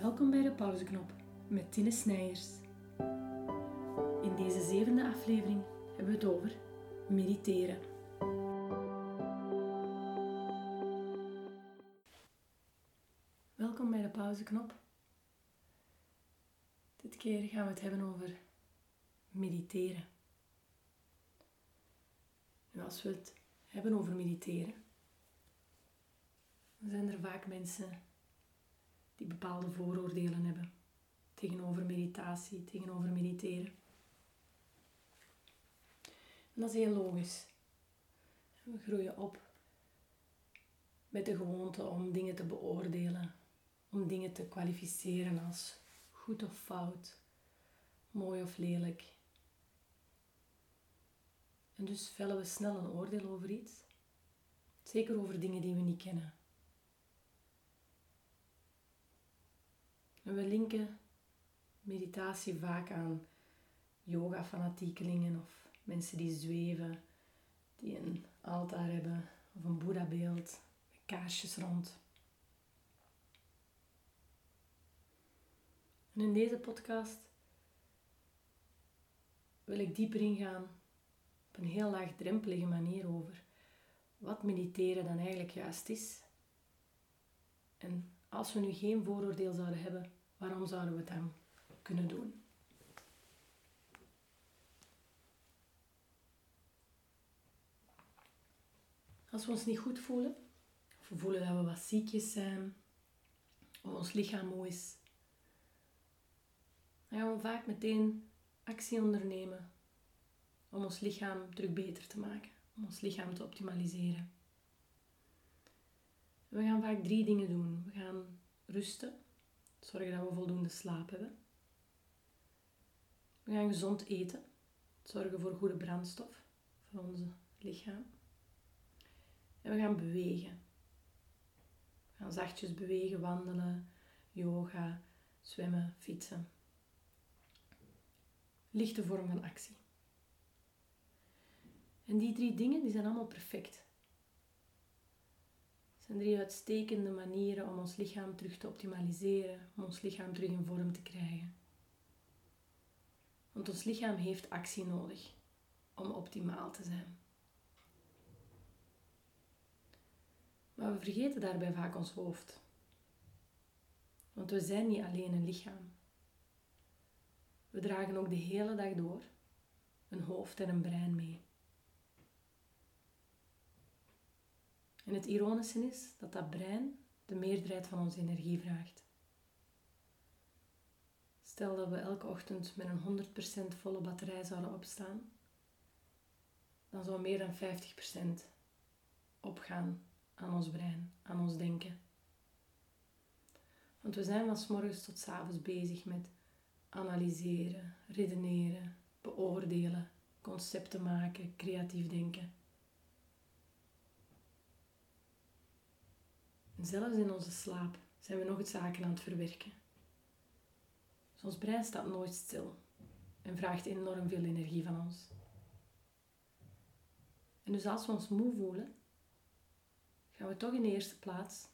Welkom bij de pauzeknop met Tine Snijers. In deze zevende aflevering hebben we het over mediteren. Welkom bij de pauzeknop. Dit keer gaan we het hebben over mediteren. Nu, als we het hebben over mediteren, dan zijn er vaak mensen die bepaalde vooroordelen hebben tegenover meditatie, tegenover mediteren. En dat is heel logisch. We groeien op met de gewoonte om dingen te beoordelen, om dingen te kwalificeren als goed of fout, mooi of lelijk. En dus vellen we snel een oordeel over iets, zeker over dingen die we niet kennen. En we linken meditatie vaak aan yoga-fanatiekelingen of mensen die zweven, die een altaar hebben of een Boeddha-beeld met kaarsjes rond. En in deze podcast wil ik dieper ingaan op een heel laagdrempelige manier over wat mediteren dan eigenlijk juist is. En als we nu geen vooroordeel zouden hebben, waarom zouden we het dan kunnen doen? Als we ons niet goed voelen, of we voelen dat we wat ziekjes zijn, of ons lichaam moe is, dan gaan we vaak meteen actie ondernemen om ons lichaam terug beter te maken, om ons lichaam te optimaliseren. We gaan vaak drie dingen doen. We gaan rusten, zorgen dat we voldoende slaap hebben. We gaan gezond eten, zorgen voor goede brandstof voor ons lichaam. En we gaan bewegen. We gaan zachtjes bewegen, wandelen, yoga, zwemmen, fietsen. Lichte vorm van actie. En die drie dingen die zijn allemaal perfect. Zijn drie uitstekende manieren om ons lichaam terug te optimaliseren, om ons lichaam terug in vorm te krijgen. Want ons lichaam heeft actie nodig om optimaal te zijn. Maar we vergeten daarbij vaak ons hoofd. Want we zijn niet alleen een lichaam. We dragen ook de hele dag door een hoofd en een brein mee. En het ironische is dat dat brein de meerderheid van onze energie vraagt. Stel dat we elke ochtend met een 100% volle batterij zouden opstaan, dan zou meer dan 50% opgaan aan ons brein, aan ons denken. Want we zijn van s morgens tot s avonds bezig met analyseren, redeneren, beoordelen, concepten maken, creatief denken. En zelfs in onze slaap zijn we nog het zaken aan het verwerken. Dus ons brein staat nooit stil en vraagt enorm veel energie van ons. En dus als we ons moe voelen, gaan we toch in de eerste plaats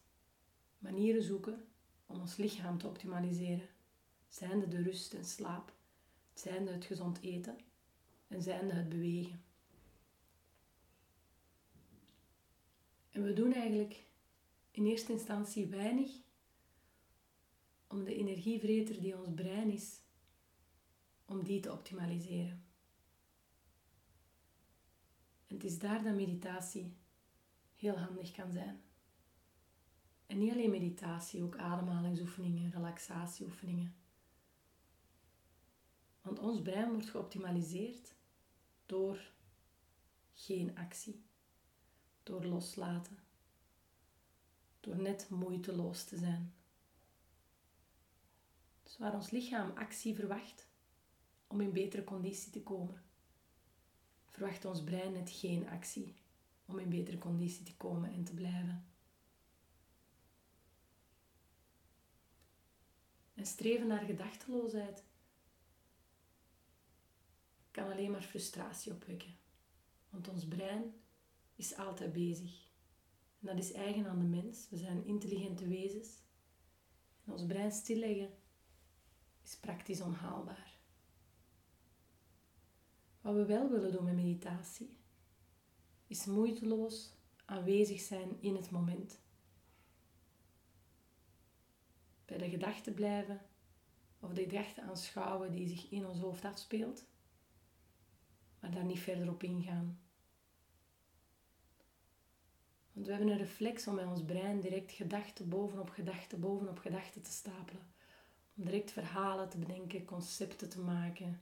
manieren zoeken om ons lichaam te optimaliseren. Zijnde de rust en slaap, zijnde het gezond eten en zijnde het bewegen. En we doen eigenlijk in eerste instantie weinig om de energievreter die ons brein is, om die te optimaliseren. En het is daar dat meditatie heel handig kan zijn. En niet alleen meditatie, ook ademhalingsoefeningen, relaxatieoefeningen. Want ons brein wordt geoptimaliseerd door geen actie, door loslaten, door net moeiteloos te zijn. Dus waar ons lichaam actie verwacht om in betere conditie te komen, verwacht ons brein net geen actie om in betere conditie te komen en te blijven. En streven naar gedachteloosheid kan alleen maar frustratie opwekken. Want ons brein is altijd bezig. En dat is eigen aan de mens. We zijn intelligente wezens. En ons brein stilleggen is praktisch onhaalbaar. Wat we wel willen doen met meditatie, is moeiteloos aanwezig zijn in het moment. Bij de gedachten blijven of de gedachten aanschouwen die zich in ons hoofd afspeelt, maar daar niet verder op ingaan. Want we hebben een reflex om met ons brein direct gedachten bovenop gedachten bovenop gedachten te stapelen. Om direct verhalen te bedenken, concepten te maken,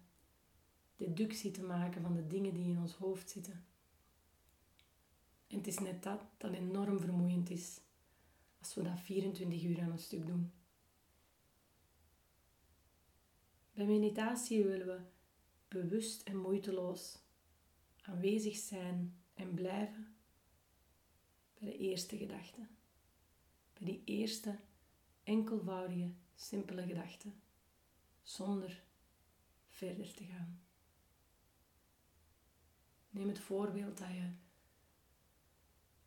deductie te maken van de dingen die in ons hoofd zitten. En het is net dat dat enorm vermoeiend is als we dat 24 uur aan een stuk doen. Bij meditatie willen we bewust en moeiteloos aanwezig zijn en blijven bij de eerste gedachte. Bij die eerste enkelvoudige, simpele gedachte, zonder verder te gaan. Neem het voorbeeld dat je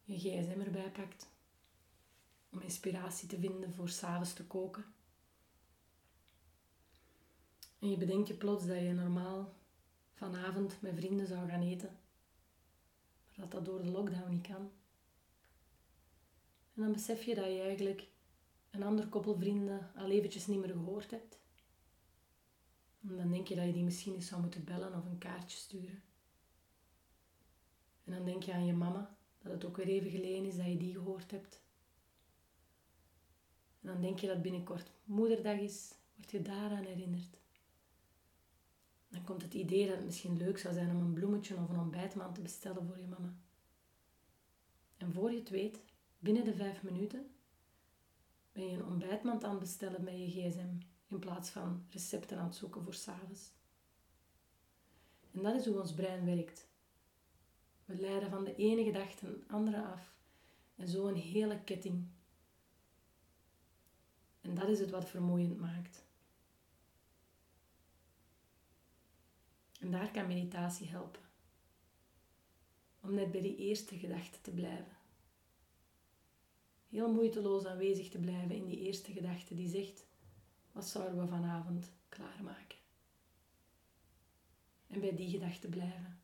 je gsm erbij pakt om inspiratie te vinden voor s'avonds te koken. En je bedenkt je plots dat je normaal vanavond met vrienden zou gaan eten, maar dat dat door de lockdown niet kan. En dan besef je dat je eigenlijk een ander koppel vrienden al eventjes niet meer gehoord hebt. En dan denk je dat je die misschien eens zou moeten bellen of een kaartje sturen. En dan denk je aan je mama, dat het ook weer even geleden is dat je die gehoord hebt. En dan denk je dat binnenkort moederdag is, word je daaraan herinnerd. Dan komt het idee dat het misschien leuk zou zijn om een bloemetje of een ontbijtmand te bestellen voor je mama. En voor je het weet, binnen de vijf minuten, ben je een ontbijtmand aan het bestellen met je gsm in plaats van recepten aan het zoeken voor s'avonds. En dat is hoe ons brein werkt. We leiden van de ene gedachte een andere af en zo een hele ketting. En dat is het wat vermoeiend maakt. En daar kan meditatie helpen. Om net bij die eerste gedachte te blijven. Heel moeiteloos aanwezig te blijven in die eerste gedachte die zegt: wat zouden we vanavond klaarmaken? En bij die gedachte blijven.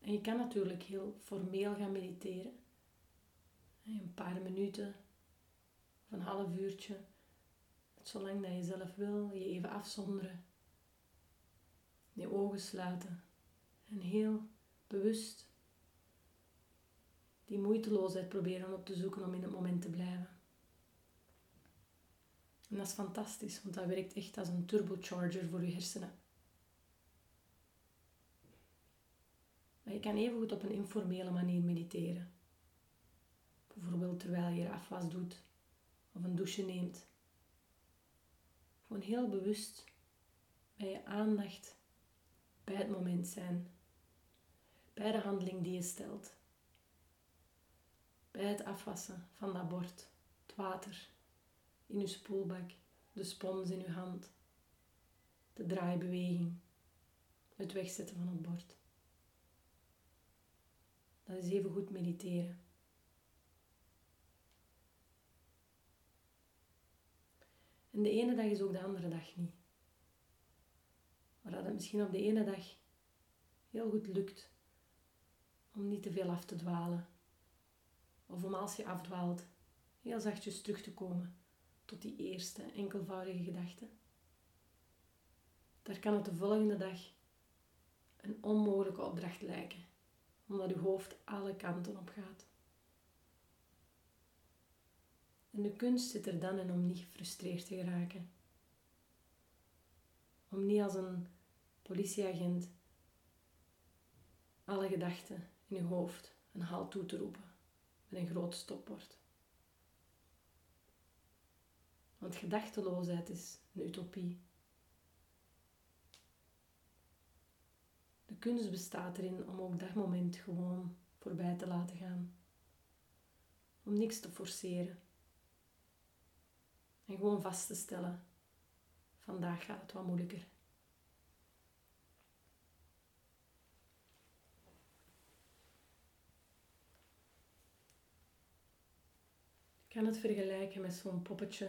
En je kan natuurlijk heel formeel gaan mediteren. Een paar minuten of een half uurtje zolang dat je zelf wil, je even afzonderen. Je ogen sluiten. En heel bewust die moeiteloosheid proberen op te zoeken om in het moment te blijven. En dat is fantastisch, want dat werkt echt als een turbocharger voor je hersenen. Maar je kan even goed op een informele manier mediteren. Bijvoorbeeld terwijl je afwas doet of een douche neemt. Gewoon heel bewust bij je aandacht bij het moment zijn. Bij de handeling die je stelt. Bij het afwassen van dat bord, het water in je spoelbak, de spons in je hand, de draaibeweging, het wegzetten van het bord. Dat is even goed mediteren. En de ene dag is ook de andere dag niet. Maar dat het misschien op de ene dag heel goed lukt om niet te veel af te dwalen. Of om als je afdwaalt, heel zachtjes terug te komen tot die eerste enkelvoudige gedachte. Daar kan het de volgende dag een onmogelijke opdracht lijken, omdat je hoofd alle kanten op gaat. En de kunst zit er dan in om niet gefrustreerd te geraken. Om niet als een politieagent alle gedachten in je hoofd een halt toe te roepen met een groot stopbord. Want gedachteloosheid is een utopie. De kunst bestaat erin om ook dat moment gewoon voorbij te laten gaan. Om niks te forceren. En gewoon vast te stellen, vandaag gaat het wat moeilijker. Kan het vergelijken met zo'n poppetje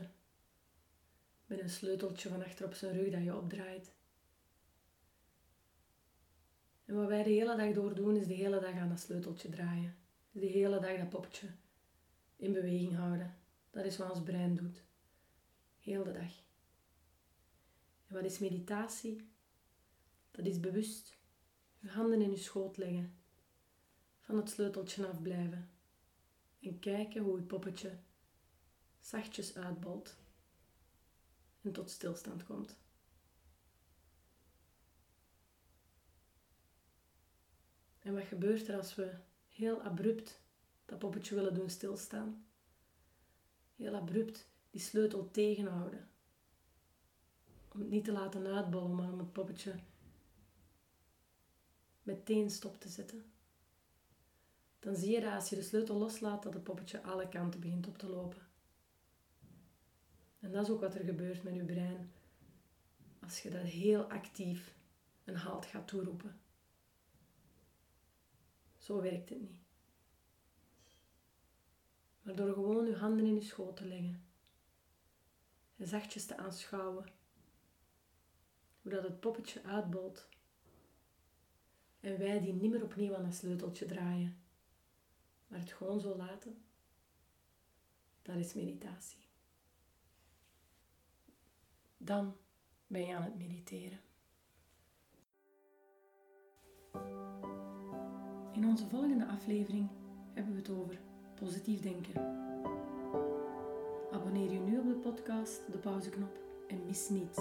met een sleuteltje van achter op zijn rug dat je opdraait. En wat wij de hele dag door doen, is de hele dag aan dat sleuteltje draaien. De hele dag dat poppetje in beweging houden. Dat is wat ons brein doet. Heel de dag. En wat is meditatie? Dat is bewust je handen in je schoot leggen, van het sleuteltje afblijven en kijken hoe het poppetje zachtjes uitbolt en tot stilstand komt. En wat gebeurt er als we heel abrupt dat poppetje willen doen stilstaan? Heel abrupt die sleutel tegenhouden. Om het niet te laten uitbollen, maar om het poppetje meteen stop te zetten. Dan zie je dat als je de sleutel loslaat, dat het poppetje alle kanten begint op te lopen. En dat is ook wat er gebeurt met je brein als je dat heel actief een halt gaat toeroepen. Zo werkt het niet. Maar door gewoon je handen in je schoot te leggen en zachtjes te aanschouwen hoe dat het poppetje uitbolt en wij die niet meer opnieuw aan dat sleuteltje draaien, maar het gewoon zo laten, dat is meditatie. Dan ben je aan het mediteren. In onze volgende aflevering hebben we het over positief denken. Abonneer je nu op de podcast, de pauzeknop en mis niets.